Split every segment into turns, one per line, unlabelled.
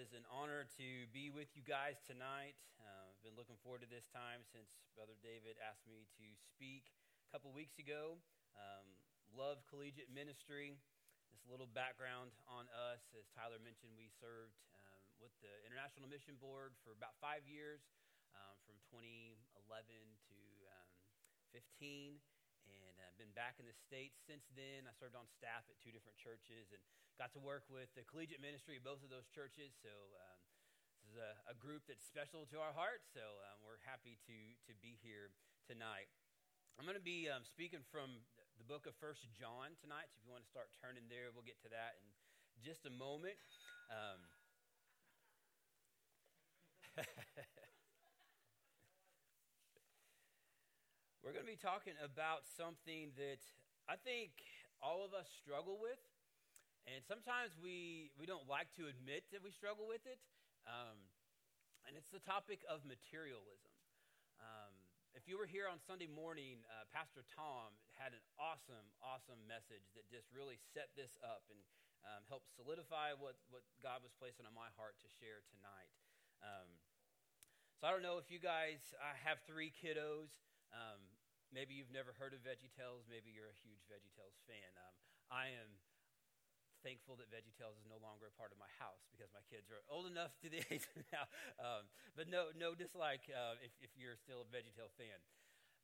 is an honor to be with you guys tonight. Uh, I've been looking forward to this time since Brother David asked me to speak a couple weeks ago. Um, love collegiate ministry. This little background on us, as Tyler mentioned, we served um, with the International Mission Board for about five years, um, from 2011 to um, 15 and uh, been back in the States since then. I served on staff at two different churches and got to work with the collegiate ministry of both of those churches. So um, this is a, a, group that's special to our hearts. So um, we're happy to to be here tonight. I'm going to be um, speaking from the book of First John tonight. So if you want to start turning there, we'll get to that in just a moment. Um, we're going to be talking about something that I think all of us struggle with. And sometimes we, we don't like to admit that we struggle with it. Um, and it's the topic of materialism. Um, if you were here on Sunday morning, uh, Pastor Tom had an awesome, awesome message that just really set this up and um, helped solidify what, what God was placing on my heart to share tonight. Um, so I don't know if you guys I have three kiddos. Um, maybe you've never heard of VeggieTales. Maybe you're a huge VeggieTales fan. Um, I am thankful that VeggieTales is no longer a part of my house because my kids are old enough to the age now. Um, but no, no dislike uh, if, if you're still a VeggieTales fan.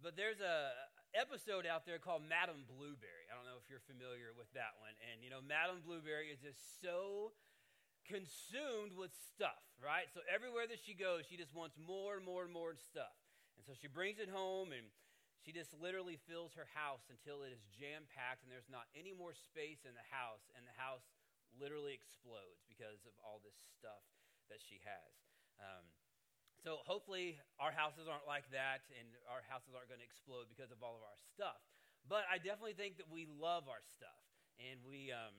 But there's a episode out there called Madame Blueberry. I don't know if you're familiar with that one. And you know, Madame Blueberry is just so consumed with stuff, right? So everywhere that she goes, she just wants more and more and more stuff. So she brings it home and she just literally fills her house until it is jam packed and there's not any more space in the house, and the house literally explodes because of all this stuff that she has. Um, so hopefully our houses aren't like that, and our houses aren't going to explode because of all of our stuff. But I definitely think that we love our stuff, and we um,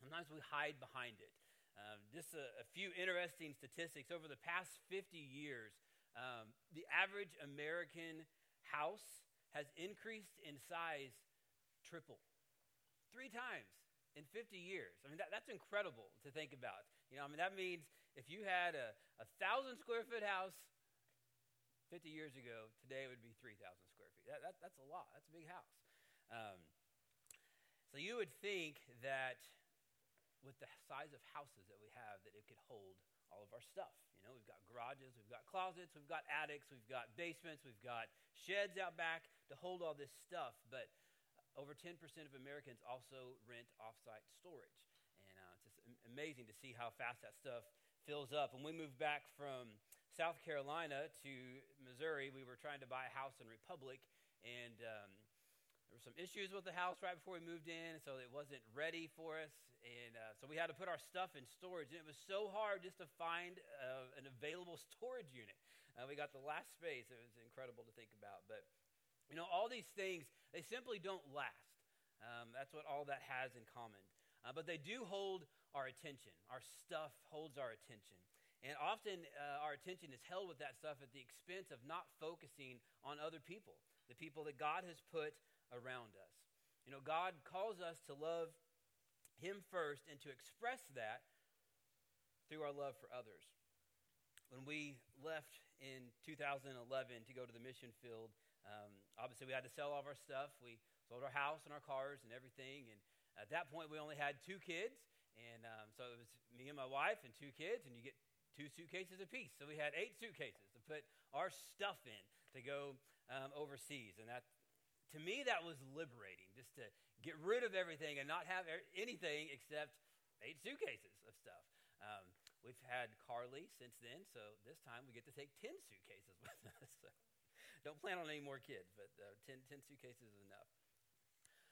sometimes we hide behind it. Um, just a, a, few interesting statistics over the past 50 years. Um, the average American house has increased in size triple, three times in 50 years. I mean, that, that's incredible to think about. You know, I mean, that means if you had a, a thousand square foot house 50 years ago, today it would be 3,000 square feet. That, that, that's a lot. That's a big house. Um, so you would think that with the size of houses that we have, that it could hold all of our stuff. You know, we've got garages, we've got closets, we've got attics, we've got basements, we've got sheds out back to hold all this stuff. But over 10% of Americans also rent offsite storage. And uh, it's just amazing to see how fast that stuff fills up. When we moved back from South Carolina to Missouri, we were trying to buy a house in Republic, and um, there were some issues with the house right before we moved in, so it wasn't ready for us and uh, so we had to put our stuff in storage, and it was so hard just to find uh, an available storage unit. Uh, we got the last space; it was incredible to think about. But you know, all these things they simply don't last. Um, that's what all that has in common. Uh, but they do hold our attention. Our stuff holds our attention. And often uh, our attention is held with that stuff at the expense of not focusing on other people, the people that God has put around us. You know, God calls us to love him first and to express that through our love for others. When we left in 2011 to go to the mission field, um, obviously we had to sell all of our stuff. We sold our house and our cars and everything. And at that point, we only had two kids. And um, so it was me and my wife and two kids, and you get two suitcases apiece. So we had eight suitcases to put our stuff in to go um, overseas. And that, to me, that was liberating just to get rid of everything and not have anything except eight suitcases of stuff. Um, we've had Carly since then, so this time we get to take 10 suitcases with us. So don't plan on any more kids, but uh, 10, 10 suitcases is enough.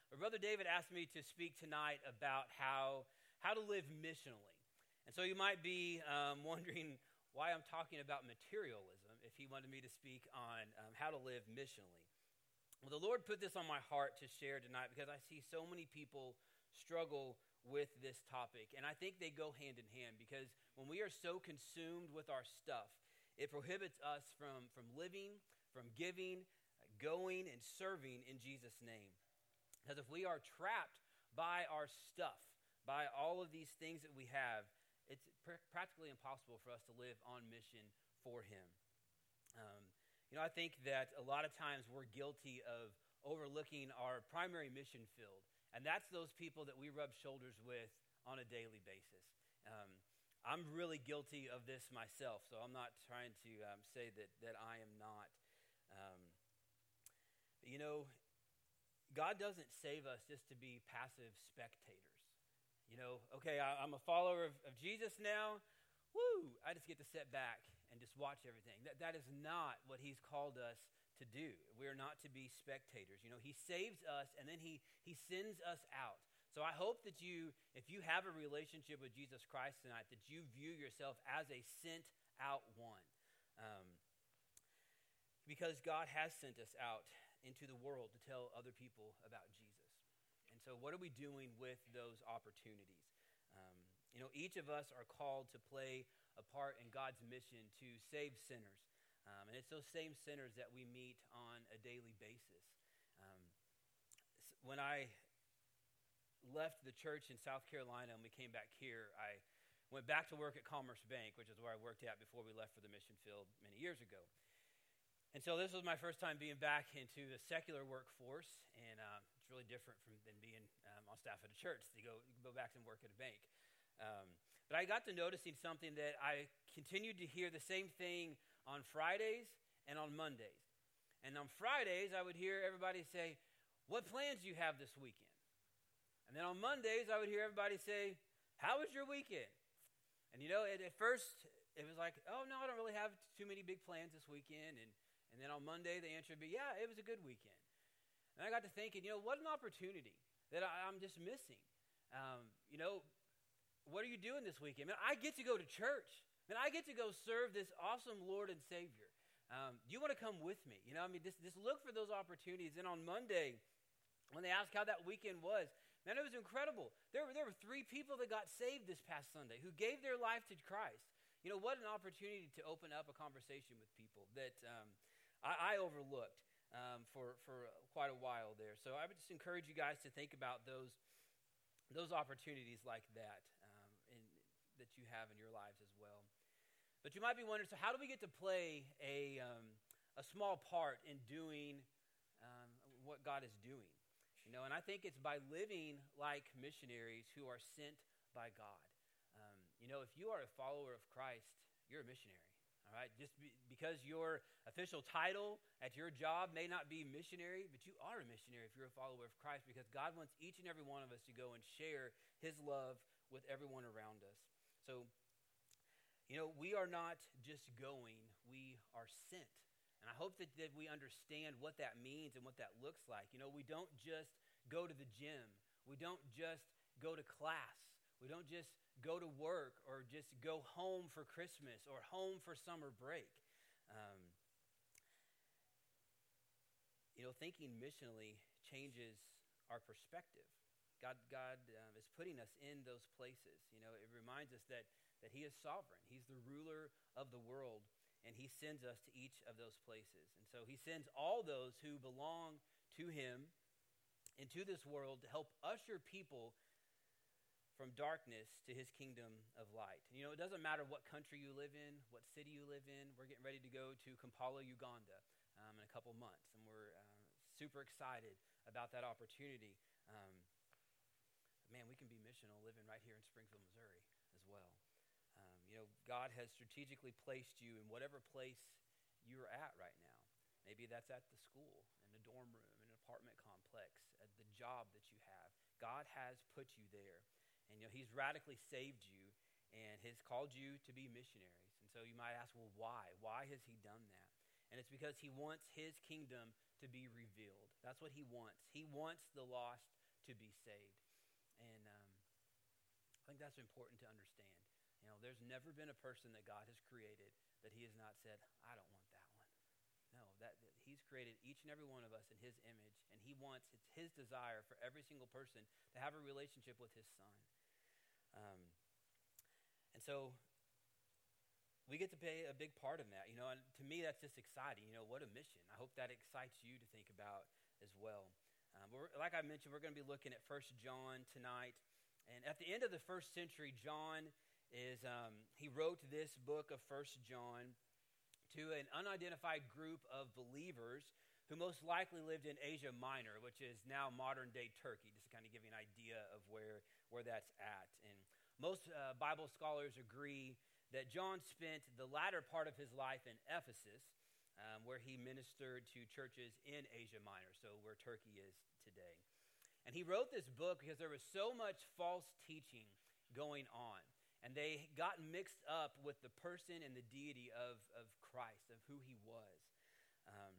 But Brother David asked me to speak tonight about how, how to live missionally. And so you might be um, wondering why I'm talking about materialism if he wanted me to speak on um, how to live missionally. Well, the Lord put this on my heart to share tonight because I see so many people struggle with this topic. And I think they go hand in hand because when we are so consumed with our stuff, it prohibits us from, from living, from giving, going, and serving in Jesus' name. Because if we are trapped by our stuff, by all of these things that we have, it's pr- practically impossible for us to live on mission for Him. Um, you know, I think that a lot of times we're guilty of overlooking our primary mission field, and that's those people that we rub shoulders with on a daily basis. Um, I'm really guilty of this myself, so I'm not trying to um, say that, that I am not. Um, you know, God doesn't save us just to be passive spectators. You know, okay, I, am a follower of, of Jesus now. I just get to sit back and just watch everything. That, that is not what He's called us to do. We are not to be spectators. You know, He saves us and then He, he sends us out. So I hope that you, if you have a relationship with Jesus Christ tonight, that you view yourself as a sent out one. Um, because God has sent us out into the world to tell other people about Jesus. And so, what are we doing with those opportunities? You know, each of us are called to play a part in God's mission to save sinners. Um, and it's those same sinners that we meet on a daily basis. Um, when I left the church in South Carolina and we came back here, I went back to work at Commerce Bank, which is where I worked at before we left for the mission field many years ago. And so this was my first time being back into the secular workforce, and uh, it's really different from than being um, on staff at a church. to go, go back and work at a bank. Um, but I got to noticing something that I continued to hear the same thing on Fridays and on Mondays. And on Fridays, I would hear everybody say, What plans do you have this weekend? And then on Mondays, I would hear everybody say, How was your weekend? And you know, at, at first, it was like, Oh, no, I don't really have too many big plans this weekend. And and then on Monday, the answer would be, yeah, it was a good weekend. And I got to thinking, you know, what an opportunity that I, am just missing. Um, you know, what are you doing this weekend? Man, I get to go to church. Man, I get to go serve this awesome Lord and Savior. Um, do you want to come with me? You know, I mean, just, just look for those opportunities. And on Monday, when they asked how that weekend was, man, it was incredible. There were, there were three people that got saved this past Sunday who gave their life to Christ. You know, what an opportunity to open up a conversation with people that um, I, I overlooked um, for, for quite a while there. So I would just encourage you guys to think about those, those opportunities like that that you have in your lives as well. But you might be wondering so, how do we get to play a, um, a small part in doing um, what God is doing? You know, and I think it's by living like missionaries who are sent by God. Um, you know, if you are a follower of Christ, you're a missionary. All right, just be, because your official title at your job may not be missionary, but you are a missionary if you're a follower of Christ because God wants each and every one of us to go and share his love with everyone around us. So, you know, we are not just going, we are sent. And I hope that, that we understand what that means and what that looks like. You know, we don't just go to the gym, we don't just go to class, we don't just go to work or just go home for Christmas or home for summer break. Um, you know, thinking missionally changes our perspective. God, God um, is putting us in those places. You know, it reminds us that, that He is sovereign. He's the ruler of the world, and He sends us to each of those places. And so He sends all those who belong to Him into this world to help usher people from darkness to his kingdom of light. And, you know, it doesn't matter what country you live in, what city you live in. We're getting ready to go to Kampala, Uganda um, in a couple months, and we're uh, super excited about that opportunity. Um, man, we can be missional living right here in Springfield, Missouri as well. Um, you know, God has strategically placed you in whatever place you're at right now. Maybe that's at the school, in a dorm room, in an apartment complex, at the job that you have. God has put you there. And you know, he's radically saved you and has called you to be missionaries. And so you might ask, well, why? Why has he done that? And it's because he wants his kingdom to be revealed. That's what he wants. He wants the lost to be saved. I think that's important to understand. You know, there's never been a person that God has created that he has not said, I don't want that one. No, that, that he's created each and every one of us in his image, and he wants, it's his desire for every single person to have a relationship with his son. Um, and so we get to play a big part in that, you know, and to me that's just exciting. You know, what a mission. I hope that excites you to think about as well. Um, like I mentioned, we're going to be looking at First John tonight. And at the end of the first century, John is um, he wrote this book of First John to an unidentified group of believers who most likely lived in Asia Minor, which is now modern day Turkey, just to kind of give you an idea of where, where that's at. And most uh, Bible scholars agree that John spent the latter part of his life in Ephesus, um, where he ministered to churches in Asia Minor, so where Turkey is today. And he wrote this book because there was so much false teaching going on. And they got mixed up with the person and the deity of, of Christ, of who he was. Um,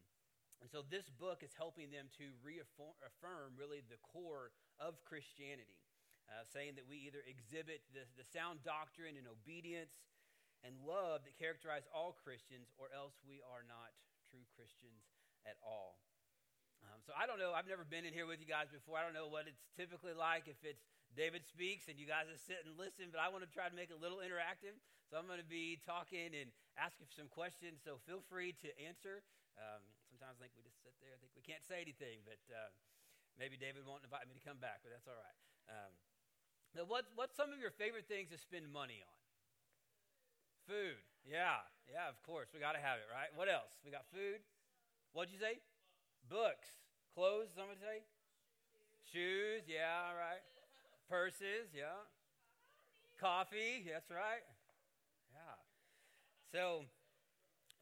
and so this book is helping them to reaffirm really the core of Christianity, uh, saying that we either exhibit the, the sound doctrine and obedience and love that characterize all Christians, or else we are not true Christians at all. Um, so I don't know. I've never been in here with you guys before. I don't know what it's typically like if it's David speaks and you guys just sit and listen, but I want to try to make it a little interactive. So I'm going to be talking and asking some questions. So feel free to answer. Um, sometimes I think we just sit there I think we can't say anything, but uh, maybe David won't invite me to come back, but that's all right. Um, now, what, what's some of your favorite things to spend money on? Food. Yeah, yeah, of course. We got to have it, right? What else? We got food. What'd you say? Books. Clothes, somebody say? Shoes, yeah, all right. Purses, yeah. Coffee, that's right. Yeah. So,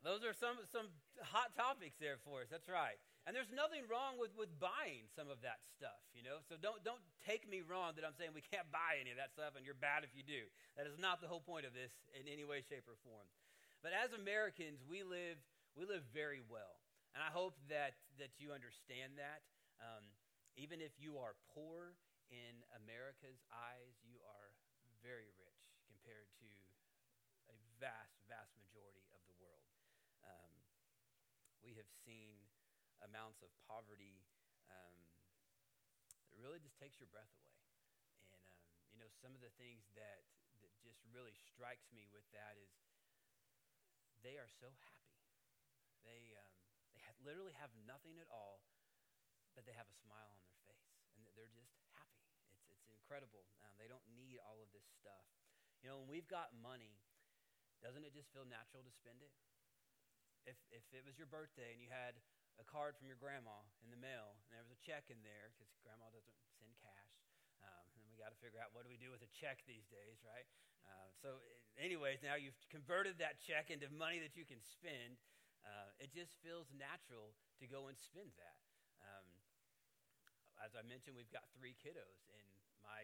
those are some, some hot topics there for us. That's right. And there's nothing wrong with, with buying some of that stuff, you know? So don't, don't take me wrong that I'm saying we can't buy any of that stuff and you're bad if you do. That is not the whole point of this in any way, shape, or form. But as Americans, we live, we live very well. And I hope that, that you understand that. Um, even if you are poor in America's eyes, you are very rich compared to a vast, vast majority of the world. Um, we have seen amounts of poverty um, that really just takes your breath away. And, um, you know, some of the things that, that just really strikes me with that is they are so happy. They, um, literally have nothing at all, but they have a smile on their face. And they're just happy. It's, it's incredible. Um, they don't need all of this stuff. You know, when we've got money, doesn't it just feel natural to spend it? if, if it was your birthday and you had a card from your grandma in the mail and there was a check in there because grandma doesn't send cash um, and we got to figure out what do we do with a check these days right uh, so anyways now you've converted that check into money that you can spend uh, it just feels natural to go and spend that um, as i mentioned we've got three kiddos and my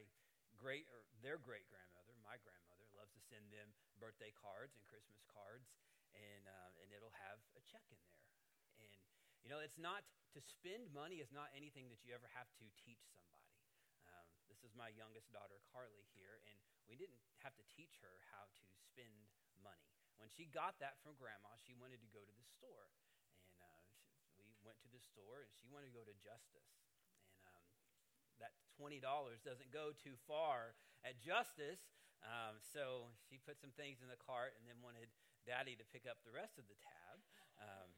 great or their great grandmother my grandmother loves to send them birthday cards and christmas cards and uh, and it'll have a check in there. And you know, it's not to spend money is not anything that you ever have to teach somebody. Um, this is my youngest daughter, Carly, here, and we didn't have to teach her how to spend money. When she got that from grandma, she wanted to go to the store. And uh, she, we went to the store, and she wanted to go to Justice. And um, that $20 doesn't go too far at Justice. Um, so she put some things in the cart and then wanted daddy to pick up the rest of the tab. Um,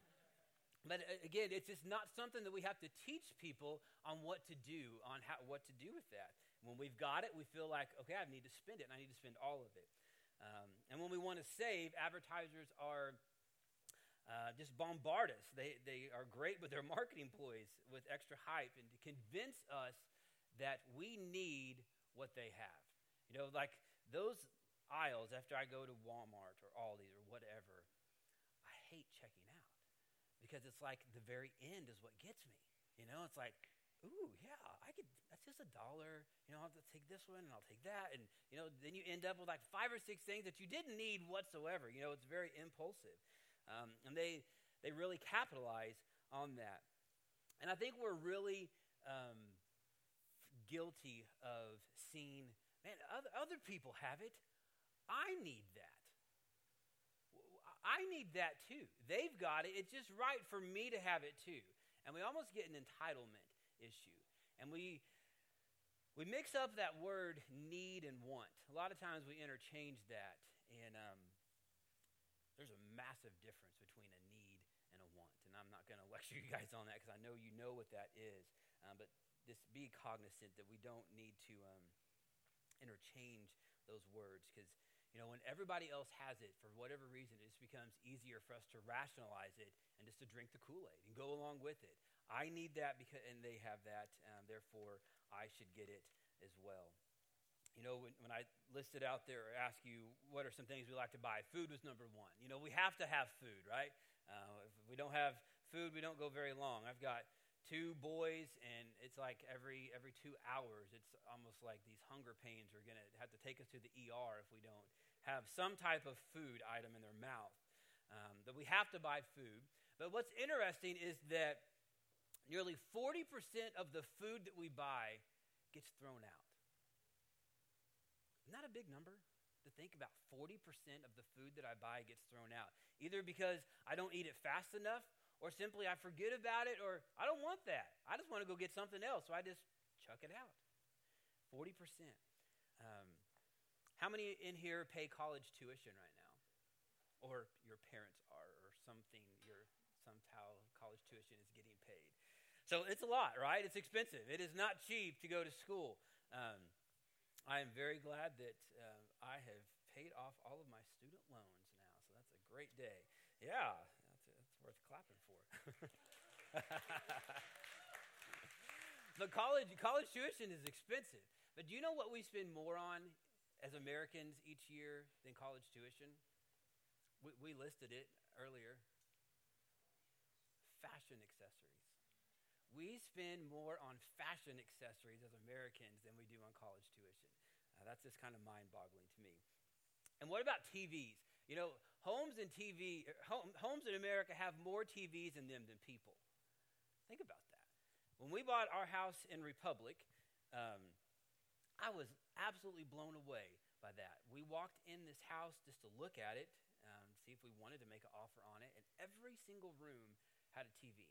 but uh, again, it's just not something that we have to teach people on what to do, on how, what to do with that. When we've got it, we feel like, okay, I need to spend it, and I need to spend all of it. Um, and when we want to save, advertisers are uh, just bombard us. They, they are great with their marketing ploys with extra hype and to convince us that we need what they have. You know, like those aisles after I go to Walmart or Aldi or whatever, I hate checking out because it's like the very end is what gets me. You know, it's like, ooh, yeah, I could, that's just a dollar. You know, I'll take this one and I'll take that. And, you know, then you end up with like five or six things that you didn't need whatsoever. You know, it's very impulsive. Um, and they, they really capitalize on that. And I think we're really um, guilty of seeing, man, other, other people have it. I need that. I need that too. They've got it. It's just right for me to have it too. And we almost get an entitlement issue. And we we mix up that word need and want. A lot of times we interchange that, and um, there's a massive difference between a need and a want. And I'm not going to lecture you guys on that because I know you know what that is. Um, but just be cognizant that we don't need to um, interchange those words because you know, when everybody else has it, for whatever reason, it just becomes easier for us to rationalize it and just to drink the Kool Aid and go along with it. I need that because, and they have that, um, therefore I should get it as well. You know, when, when I listed out there, ask you what are some things we like to buy, food was number one. You know, we have to have food, right? Uh, if we don't have food, we don't go very long. I've got two boys, and it's like every every two hours, it's almost like these hunger pains are going to have to take us to the ER if we don't have some type of food item in their mouth. Um, that we have to buy food. But what's interesting is that nearly 40% of the food that we buy gets thrown out. That a big number? To think about 40% of the food that I buy gets thrown out. Either because I don't eat it fast enough, or simply I forget about it, or I don't want that. I just want to go get something else, so I just chuck it out. 40%. Um, how many in here pay college tuition right now? Or your parents are, or something, your somehow college tuition is getting. So it's a lot, right? It's expensive. It is not cheap to go to school. Um, I am very glad that uh, I have paid off all of my student loans now, so that's a great day. Yeah, that's worth clapping for. but college, college tuition is expensive. But do you know what we spend more on as Americans each year than college tuition? We, we listed it earlier. Fashion accessories. We spend more on fashion accessories as Americans than we do on college tuition. Uh, that's just kind of mind boggling to me. And what about TVs? You know, homes and TV, home, homes in America have more TVs in them than people. Think about that. When we bought our house in Republic, um, I was absolutely blown away by that. We walked in this house just to look at it, um, see if we wanted to make an offer on it, and every single room had a TV.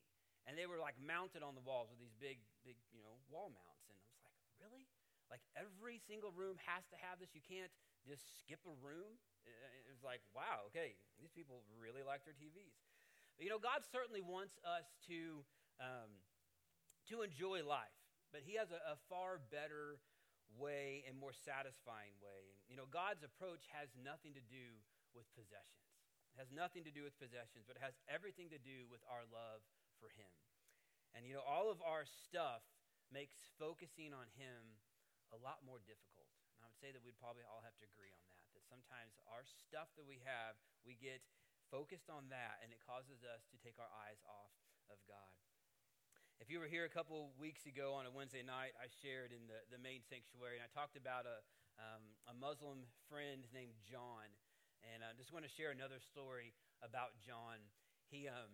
And they were like mounted on the walls with these big, big, you know, wall mounts. And I was like, really? Like every single room has to have this? You can't just skip a room? it was like, wow, okay, these people really like their TVs. But, you know, God certainly wants us to, um, to enjoy life, but He has a, a far better way and more satisfying way. You know, God's approach has nothing to do with possessions. It has nothing to do with possessions, but it has everything to do with our love for Him. And, you know, all of our stuff makes focusing on Him a lot more difficult. And I would say that we'd probably all have to agree on that that sometimes our stuff that we have, we get focused on that, and it causes us to take our eyes off of God. If you were here a couple weeks ago on a Wednesday night, I shared in the, the main sanctuary, and I talked about a, um, a Muslim friend named John. And I just want to share another story about John. He um,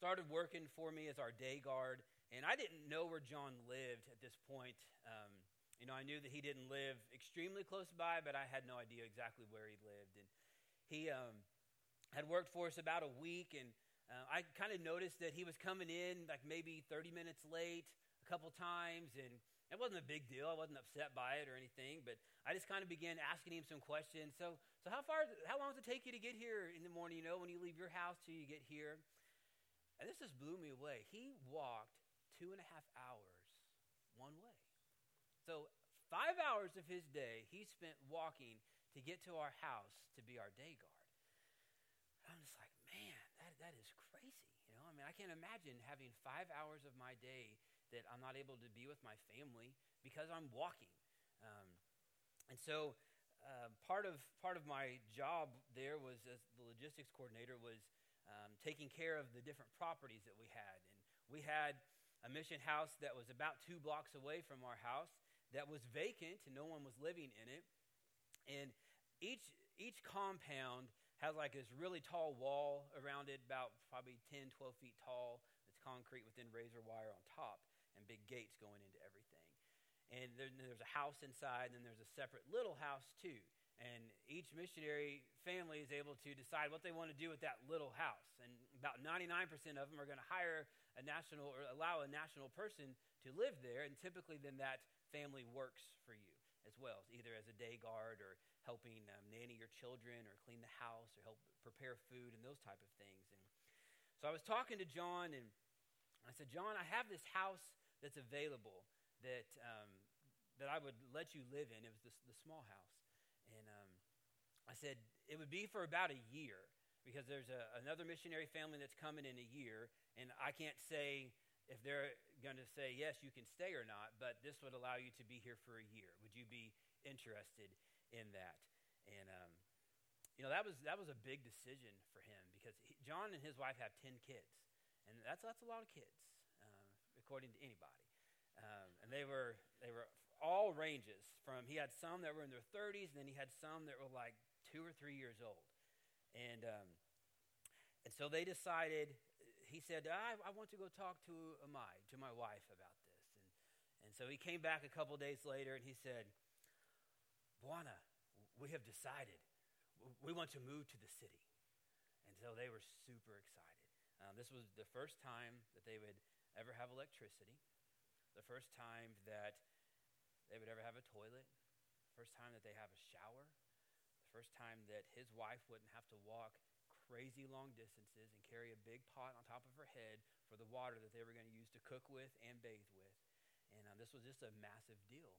started working for me as our day guard, and I didn't know where John lived at this point. Um, you know, I knew that he didn't live extremely close by, but I had no idea exactly where he lived. And he um, had worked for us about a week, and uh, I kind of noticed that he was coming in like maybe 30 minutes late a couple times, and it wasn't a big deal. I wasn't upset by it or anything, but I just kind of began asking him some questions. So, so how far? How long does it take you to get here in the morning? You know, when you leave your house till you get here. And this just blew me away. He walked two and a half hours one way. So, five hours of his day he spent walking to get to our house to be our day guard. And I'm just like, man, that, that is crazy. You know, I mean, I can't imagine having five hours of my day that I'm not able to be with my family because I'm walking. Um, and so, uh, part of part of my job there was as the logistics coordinator was um, taking care of the different properties that we had, and we had a mission house that was about two blocks away from our house, that was vacant and no one was living in it. And each, each compound has like this really tall wall around it, about probably 10, 12 feet tall. It's concrete with then razor wire on top and big gates going into everything. And there, there's a house inside, and then there's a separate little house too. And each missionary family is able to decide what they want to do with that little house. And about 99% of them are going to hire a national or allow a national person to live there. And typically, then that family works for you as well, either as a day guard or helping um, nanny your children or clean the house or help prepare food and those type of things. And so I was talking to John and I said, John, I have this house that's available that, um, that I would let you live in. It was the, the small house. And um, I said it would be for about a year because there's a, another missionary family that's coming in a year, and I can't say if they're going to say yes, you can stay or not, but this would allow you to be here for a year. Would you be interested in that? And um, you know that was that was a big decision for him because he, John and his wife have ten kids, and that's that's a lot of kids, um, according to anybody. Um, and they were they were all ranges from he had some that were in their 30s, and then he had some that were like two or three years old, and um, and so they decided. He said, I, I want to go talk to Amai, to my wife, about this. And, and so he came back a couple days later and he said, Buana, we have decided we want to move to the city. And so they were super excited. Um, this was the first time that they would ever have electricity, the first time that they would ever have a toilet, first time that they have a shower, the first time that his wife wouldn't have to walk crazy long distances and carry a big pot on top of her head for the water that they were going to use to cook with and bathe with. And um, this was just a massive deal.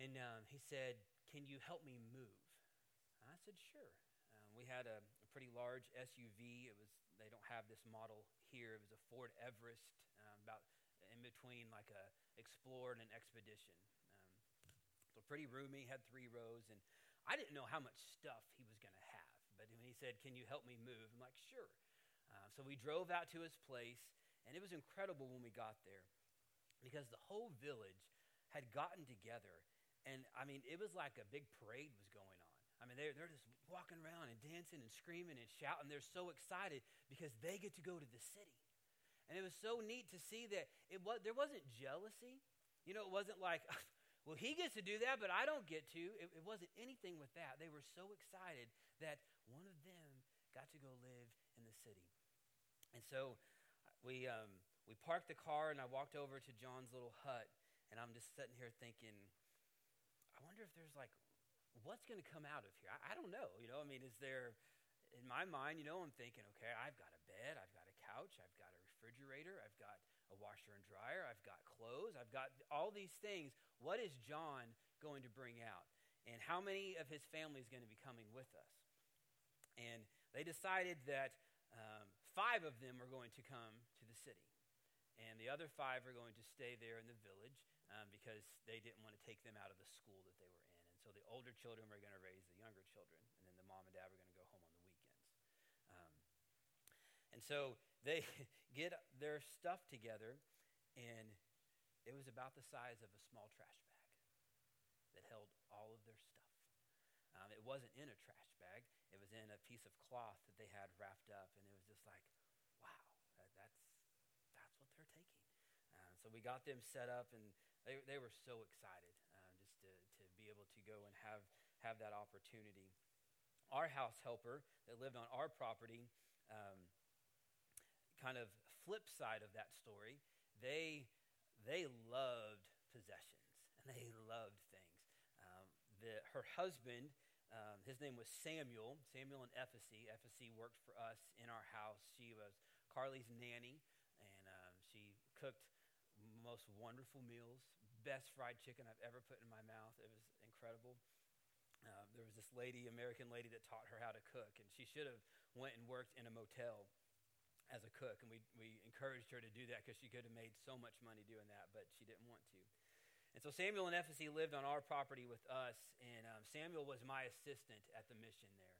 And um, he said, Can you help me move? I said, Sure. Um, we had a, a, pretty large SUV. It was they don't have this model here. It was a Ford Everest, um, about in between like a Explorer and an Expedition. Um, so pretty roomy, had three rows, and I didn't know how much stuff he was going to have. But when he said, Can you help me move? I'm like, Sure. Uh, so we drove out to his place, and it was incredible when we got there because the whole village had gotten together. And I mean, it was like a big parade was going on. I mean, they're, they're just walking around and dancing and screaming and shouting. They're so excited because they get to go to the city. And it was so neat to see that it was, there wasn't jealousy. You know, it wasn't like, well, he gets to do that, but I don't get to. It, it wasn't anything with that. They were so excited that one of them got to go live in the city. And so we, um, we parked the car, and I walked over to John's little hut, and I'm just sitting here thinking, I wonder if there's like, what's going to come out of here? I, I don't know. You know, I mean, is there, in my mind, you know, I'm thinking, okay, I've got a bed, I've got a couch, I've got a refrigerator, I've got a washer and dryer, I've got clothes, I've got all these things. What is John going to bring out? And how many of his family is going to be coming with us? And they decided that um, five of them are going to come to the city. And the other five are going to stay there in the village um, because they didn't want to take them out of the school that they were in. And so the older children were going to raise the younger children, and then the mom and dad were going to go home on the weekends. Um, and so they get their stuff together, and it was about the size of a small trash bag that held all of their stuff. Um, it wasn't in a trash bag, it was in a piece of cloth that they had wrapped up, and it was just like, wow, that, that's, that's what they're taking. Uh, so we got them set up, and they, they were so excited uh, just to, to be able to go and have, have that opportunity. Our house helper that lived on our property, um, kind of flip side of that story, they, they loved possessions and they loved things. Um, the, her husband um, his name was Samuel, Samuel and Ephesie. Ephesie worked for us in our house. She was Carly's nanny, and um, she cooked most wonderful meals, best fried chicken I've ever put in my mouth. It was incredible. Um, there was this lady, American lady, that taught her how to cook, and she should have went and worked in a motel as a cook, and we, we encouraged her to do that because she could have made so much money doing that, but she didn't want to. And so Samuel and Ephesie lived on our property with us, and um, Samuel was my assistant at the mission there.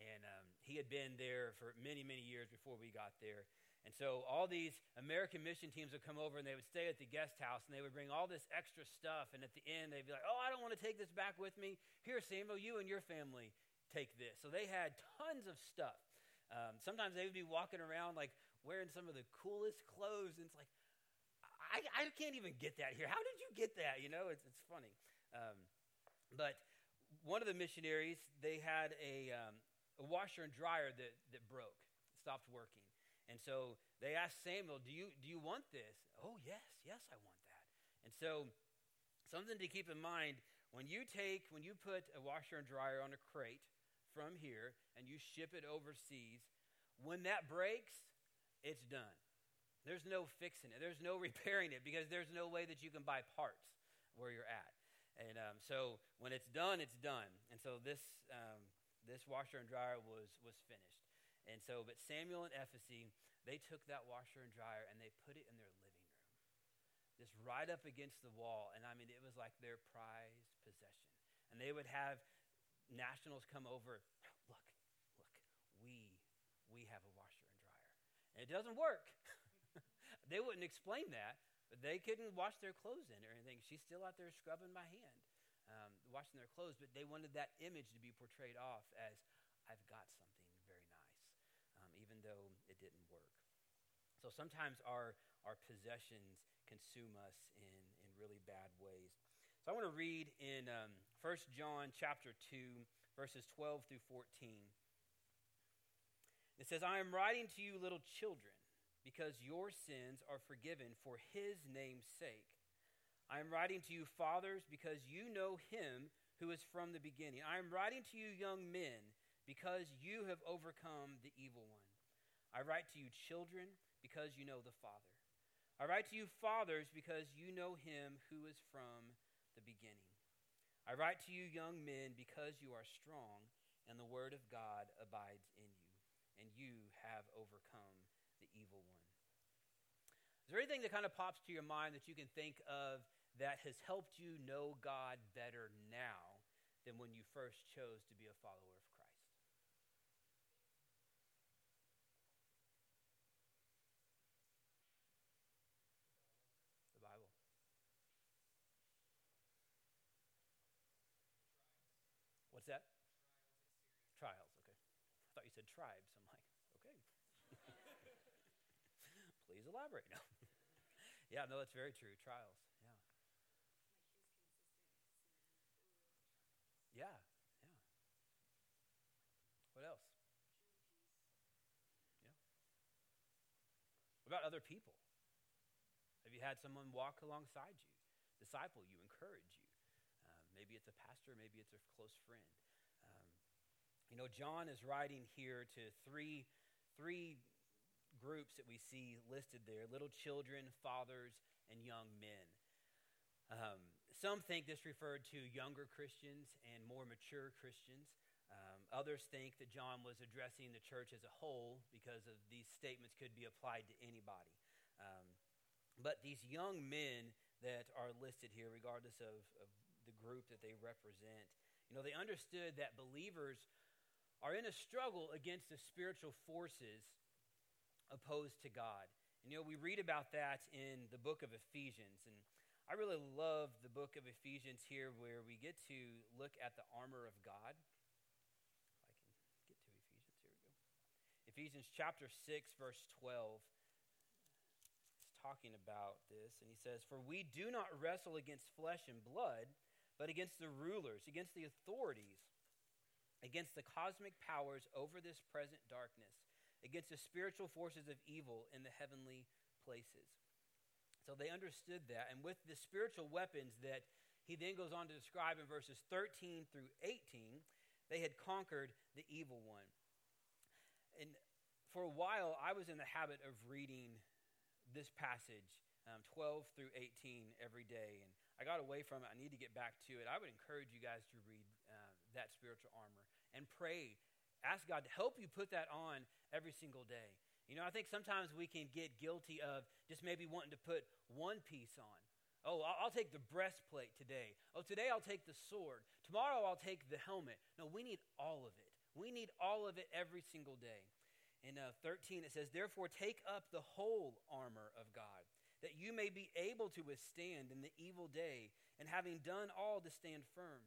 And um, he had been there for many, many years before we got there. And so all these American mission teams would come over and they would stay at the guest house and they would bring all this extra stuff. And at the end, they'd be like, Oh, I don't want to take this back with me. Here, Samuel, you and your family take this. So they had tons of stuff. Um, sometimes they would be walking around like wearing some of the coolest clothes. And it's like, I, I can't even get that here. How did you get that? You know, it's, it's funny. Um, but one of the missionaries, they had a, um, a washer and dryer that, that broke, stopped working. And so they asked Samuel, do you, do you want this? Oh, yes, yes, I want that. And so something to keep in mind when you take, when you put a washer and dryer on a crate from here and you ship it overseas, when that breaks, it's done. There's no fixing it. There's no repairing it because there's no way that you can buy parts where you're at. And um, so when it's done, it's done. And so this, um, this washer and dryer was, was finished. And so, but Samuel and Ephesie, they took that washer and dryer and they put it in their living room, just right up against the wall. And I mean, it was like their prized possession. And they would have nationals come over. Look, look, we we have a washer and dryer, and it doesn't work. they wouldn't explain that, but they couldn't wash their clothes in or anything. She's still out there scrubbing my hand, um, washing their clothes. But they wanted that image to be portrayed off as I've got something very nice, um, even though it didn't work. So sometimes our, our possessions consume us in, in really bad ways. So I want to read in um, 1 John chapter 2, verses 12 through 14. It says, I am writing to you, little children, because your sins are forgiven for his name's sake. I am writing to you, fathers, because you know him who is from the beginning. I am writing to you, young men, because you have overcome the evil one. I write to you, children, because you know the Father. I write to you, fathers, because you know him who is from the beginning. I write to you, young men, because you are strong, and the word of God abides in you, and you have overcome the evil one. Is there anything that kind of pops to your mind that you can think of that has helped you know God better now than when you first chose to be a follower of What's that? Trials, okay. Thought tribes. I'm like, okay. Please elaborate. No. yeah, no, that's very true. Trials, yeah. Yeah, yeah. What else? Yeah. What about other people? Have you had someone walk alongside you, disciple you, encourage you? Uh, maybe it's a pastor, maybe it's a close friend. You know, John is writing here to three, three groups that we see listed there little children, fathers, and young men. Um, some think this referred to younger Christians and more mature Christians. Um, others think that John was addressing the church as a whole because of these statements could be applied to anybody. Um, but these young men that are listed here, regardless of, of the group that they represent. You know, they understood that believers are in a struggle against the spiritual forces opposed to God. And, you know, we read about that in the book of Ephesians. And I really love the book of Ephesians here where we get to look at the armor of God. If I can get to Ephesians, here we go. Ephesians chapter 6, verse 12 talking about this, and he says, For we do not wrestle against flesh and blood, but against the rulers, against the authorities, against the cosmic powers over this present darkness, against the spiritual forces of evil in the heavenly places. So they understood that. And with the spiritual weapons that he then goes on to describe in verses 13 through 18, they had conquered the evil one. And for a while, I was in the habit of reading this passage, um, 12 through 18, every day. And I got away from it. I need to get back to it. I would encourage you guys to read that spiritual armor and pray. Ask God to help you put that on every single day. You know, I think sometimes we can get guilty of just maybe wanting to put one piece on. Oh, I'll take the breastplate today. Oh, today I'll take the sword. Tomorrow I'll take the helmet. No, we need all of it. We need all of it every single day. In uh, 13, it says, Therefore, take up the whole armor of God that you may be able to withstand in the evil day, and having done all to stand firm.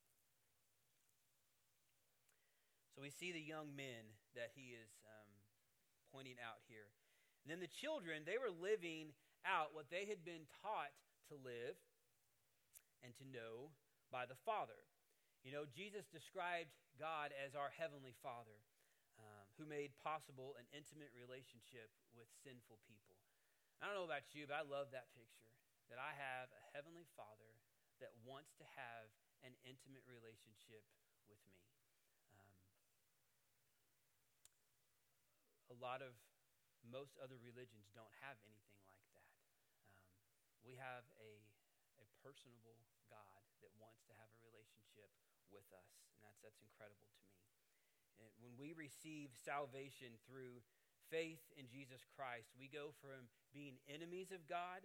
So we see the young men that he is um, pointing out here. And then the children, they were living out what they had been taught to live and to know by the Father. You know, Jesus described God as our Heavenly Father um, who made possible an intimate relationship with sinful people. I don't know about you, but I love that picture that I have a Heavenly Father that wants to have an intimate relationship with me. A lot of most other religions don't have anything like that. Um, we have a, a personable God that wants to have a relationship with us, and that's, that's incredible to me. And when we receive salvation through faith in Jesus Christ, we go from being enemies of God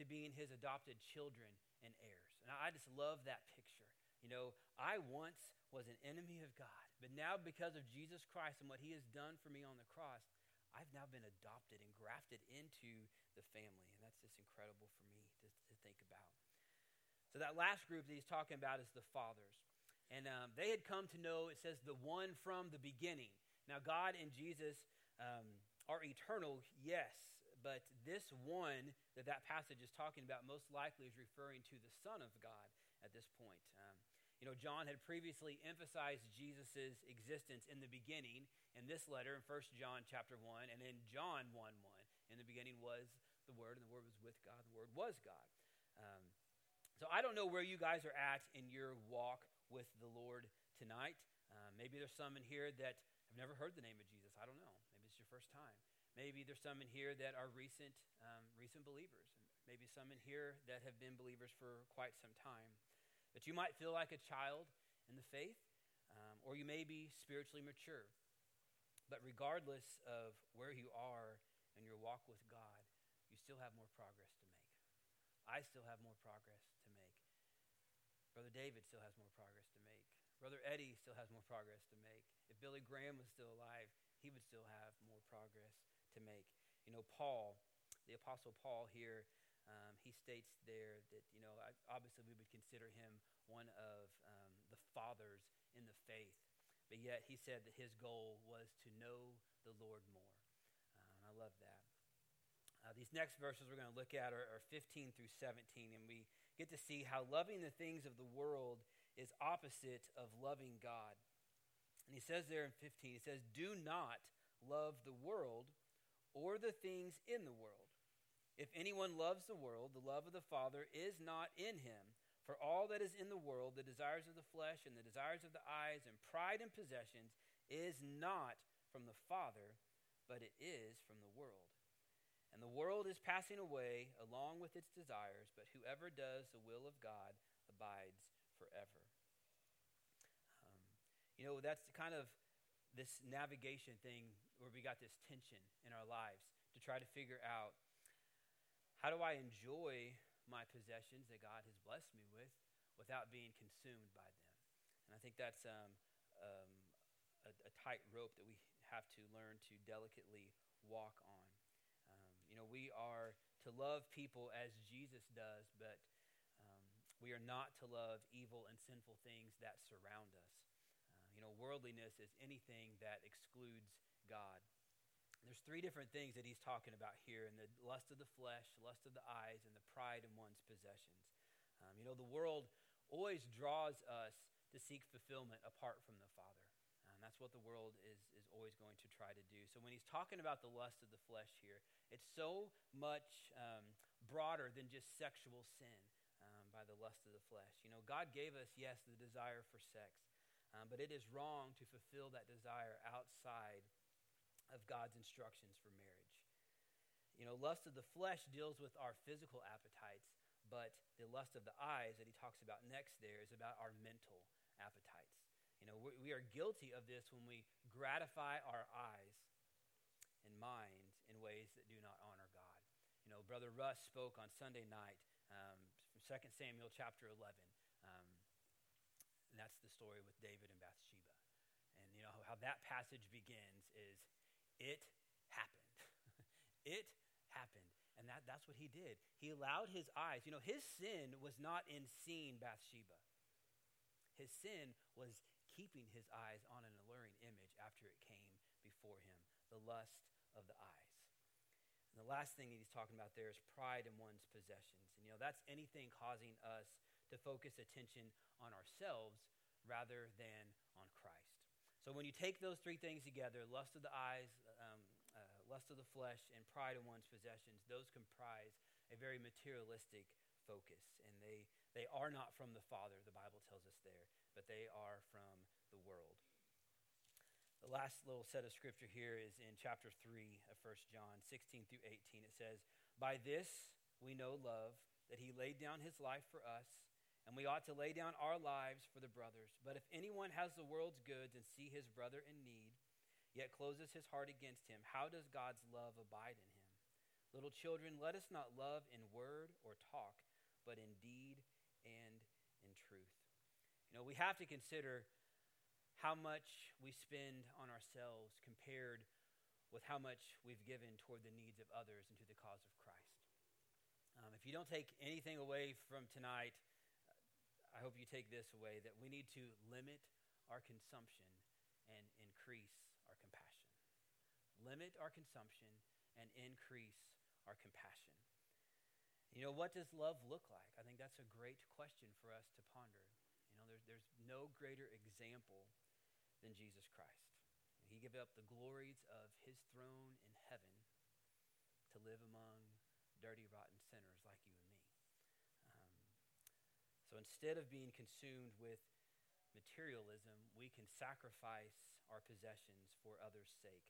to being his adopted children and heirs. And I just love that picture. You know, I once was an enemy of God, but now because of Jesus Christ and what he has done for me on the cross, I've now been adopted and grafted into the family. And that's just incredible for me to, to think about. So, that last group that he's talking about is the fathers. And um, they had come to know, it says, the one from the beginning. Now, God and Jesus um, are eternal, yes, but this one that that passage is talking about most likely is referring to the Son of God at this point. Um, you know, John had previously emphasized Jesus' existence in the beginning in this letter in 1 John chapter 1, and in John 1 1. In the beginning was the Word, and the Word was with God, the Word was God. Um, so I don't know where you guys are at in your walk with the Lord tonight. Uh, maybe there's some in here that have never heard the name of Jesus. I don't know. Maybe it's your first time. Maybe there's some in here that are recent, um, recent believers. Maybe some in here that have been believers for quite some time. That you might feel like a child in the faith, um, or you may be spiritually mature. But regardless of where you are in your walk with God, you still have more progress to make. I still have more progress to make. Brother David still has more progress to make. Brother Eddie still has more progress to make. If Billy Graham was still alive, he would still have more progress to make. You know, Paul, the Apostle Paul here, um, he states there that, you know, obviously we would consider him one of um, the fathers in the faith. But yet he said that his goal was to know the Lord more. Uh, I love that. Uh, these next verses we're going to look at are, are 15 through 17, and we get to see how loving the things of the world is opposite of loving God. And he says there in 15, he says, Do not love the world or the things in the world. If anyone loves the world, the love of the Father is not in him. For all that is in the world, the desires of the flesh and the desires of the eyes and pride and possessions, is not from the Father, but it is from the world. And the world is passing away along with its desires, but whoever does the will of God abides forever. Um, you know, that's kind of this navigation thing where we got this tension in our lives to try to figure out how do I enjoy my possessions that God has blessed me with without being consumed by them. And I think that's um, um, a, a tight rope that we have to learn to delicately walk on. Um, you know, we are to love people as Jesus does, but um, we are not to love evil and sinful things that surround us. Uh, you know, worldliness is anything that excludes God. There's three different things that he's talking about here in the lust of the flesh, lust of the eyes, and the pride in one's possessions. Um, you know, the world always draws us to seek fulfillment apart from the Father. And that's what the world is, is always going to try to do. So when he's talking about the lust of the flesh here, it's so much um, broader than just sexual sin um, by the lust of the flesh. You know, God gave us, yes, the desire for sex, um, but it is wrong to fulfill that desire outside of God's instructions for marriage. You know, lust of the flesh deals with our physical appetites, but the lust of the eyes that he talks about next there is about our mental appetites. You know, we, we are guilty of this when we gratify our eyes and minds in ways that do not honor God. You know, Brother Russ spoke on Sunday night um, from 2 Samuel chapter 11. Um, and that's the story with David and Bathsheba. And you know how that passage begins is it happened. it happened. And that, that's what he did. He allowed his eyes, you know, his sin was not in seeing Bathsheba. His sin was keeping his eyes on an alluring image after it came before him the lust of the eyes. And the last thing that he's talking about there is pride in one's possessions. And, you know, that's anything causing us to focus attention on ourselves rather than on Christ. So when you take those three things together lust of the eyes, um, uh, lust of the flesh, and pride in one's possessions those comprise a very materialistic focus. And they, they are not from the Father, the Bible tells us there, but they are from the world. The last little set of scripture here is in chapter 3 of 1 John 16 through 18. It says, By this we know love, that he laid down his life for us, and we ought to lay down our lives for the brothers. But if anyone has the world's goods and see his brother in need, yet closes his heart against him, how does God's love abide in him? Little children, let us not love in word or talk, but in deed and in truth. You know, we have to consider how much we spend on ourselves compared with how much we've given toward the needs of others and to the cause of Christ. Um, if you don't take anything away from tonight, I hope you take this away that we need to limit our consumption and increase our compassion. Limit our consumption and increase our compassion. You know, what does love look like? I think that's a great question for us to ponder. You know, there's, there's no greater example than Jesus Christ. He gave up the glories of his throne in heaven to live among dirty, rotten sinners like you. So instead of being consumed with materialism, we can sacrifice our possessions for others' sake.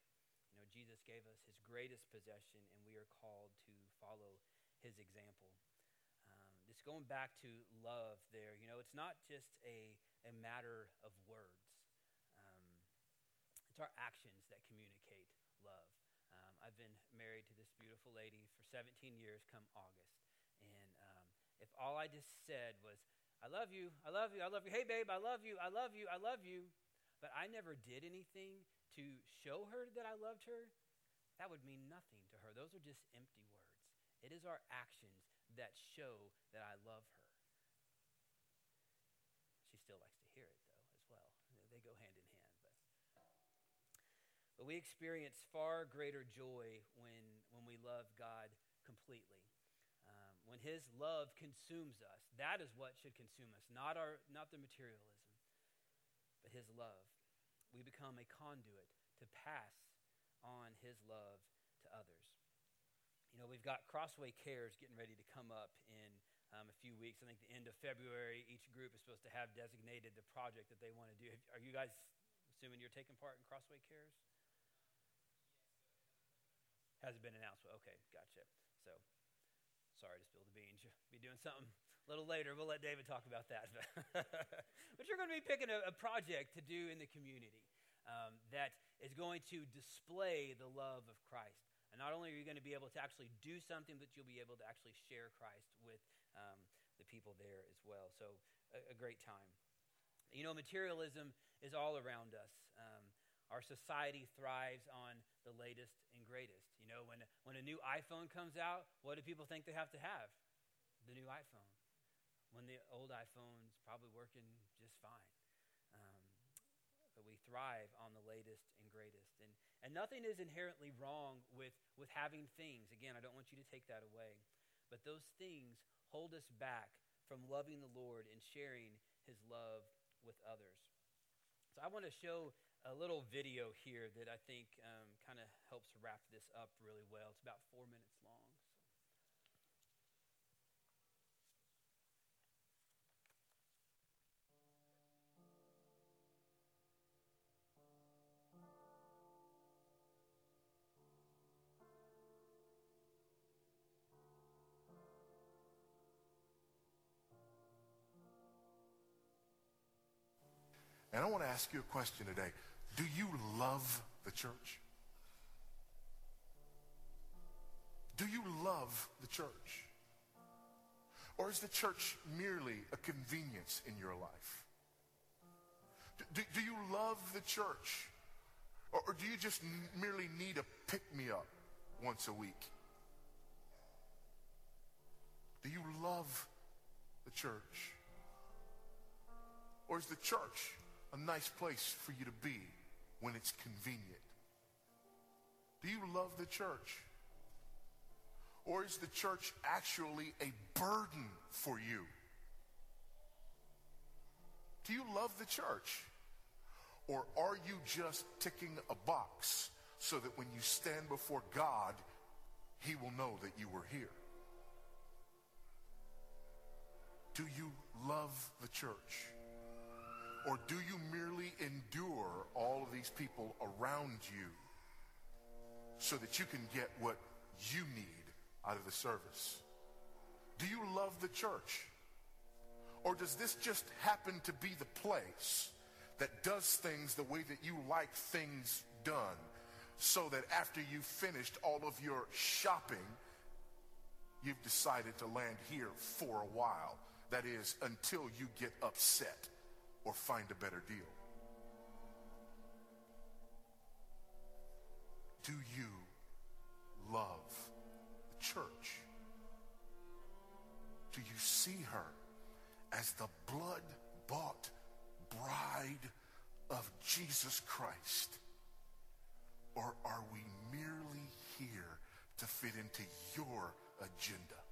You know, Jesus gave us his greatest possession, and we are called to follow his example. Um, just going back to love there, you know, it's not just a, a matter of words, um, it's our actions that communicate love. Um, I've been married to this beautiful lady for 17 years come August. And um, if all I just said was, I love you, I love you, I love you. Hey, babe, I love you, I love you, I love you. But I never did anything to show her that I loved her. That would mean nothing to her. Those are just empty words. It is our actions that show that I love her. She still likes to hear it, though, as well. They go hand in hand. But, but we experience far greater joy when, when we love God completely when his love consumes us, that is what should consume us, not, our, not the materialism, but his love. We become a conduit to pass on his love to others. You know, we've got Crossway Cares getting ready to come up in um, a few weeks. I think the end of February, each group is supposed to have designated the project that they want to do. Are you guys assuming you're taking part in Crossway Cares? Hasn't been announced. Okay, gotcha. So Sorry to spill the beans. You'll be doing something a little later. We'll let David talk about that. but you're going to be picking a, a, project to do in the community um, that is going to display the love of Christ. And not only are you going to be able to actually do something, but you'll be able to actually share Christ with um, the people there as well. So, a, a, great time. You know, materialism is all around us. Um, our society thrives on the latest and greatest. You know, when, when a new iPhone comes out, what do people think they have to have? The new iPhone. When the old iPhone's probably working just fine. Um, but we thrive on the latest and greatest. And, and nothing is inherently wrong with, with having things. Again, I don't want you to take that away. But those things hold us back from loving the Lord and sharing his love with others. So I want to show a little video here that I think um, kind of helps wrap this up really well. It's about four minutes long.
And I want to ask you a question today. Do you love the church? Do you love the church? Or is the church merely a convenience in your life? Do, do you love the church? Or, or do you just merely need a pick me up once a week? Do you love the church? Or is the church a nice place for you to be when it's convenient? Do you love the church? Or is the church actually a burden for you? Do you love the church? Or are you just ticking a box so that when you stand before God, he will know that you were here? Do you love the church? Or do you merely endure all of these people around you so that you can get what you need out of the service? Do you love the church? Or does this just happen to be the place that does things the way that you like things done so that after you've finished all of your shopping, you've decided to land here for a while? That is, until you get upset or find a better deal. Do you love the church? Do you see her as the blood bought bride of Jesus Christ? Or are we merely here to fit into your agenda?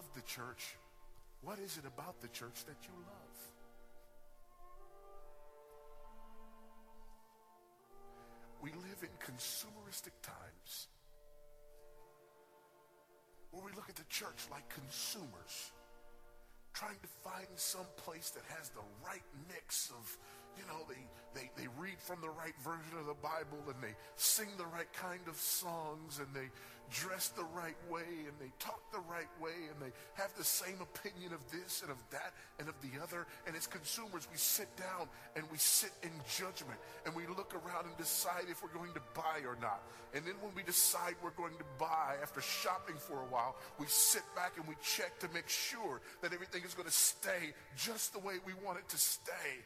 Love the church, what is it about the church that you love? We live in consumeristic times where we look at the church like consumers trying to find some place that has the right mix of you know, they, they, they read from the right version of the Bible and they sing the right kind of songs and they dress the right way and they talk the right way and they have the same opinion of this and of that and of the other. And as consumers, we sit down and we sit in judgment and we look around and decide if we're going to buy or not. And then when we decide we're going to buy after shopping for a while, we sit back and we check to make sure that everything is going to stay just the way we want it to stay.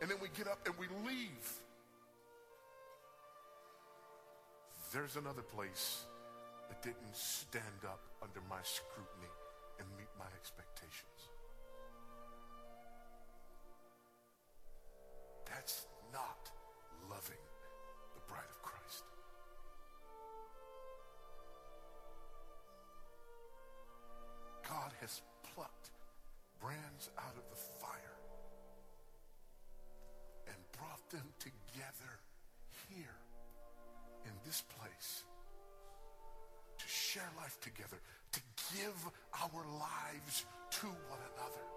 And then we get up and we leave. There's another place that didn't stand up under my scrutiny and meet my expectations. That's not share life together, to give our lives to one another.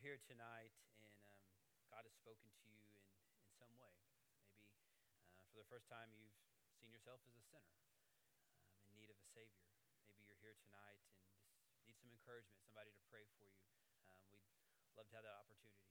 You're here tonight and um, God has spoken to you in, in some way. Maybe uh, for the first time you've seen yourself as a sinner um, in need of a Savior. Maybe you're here tonight and just need some encouragement, somebody to pray for you. Um, we'd love to have that opportunity.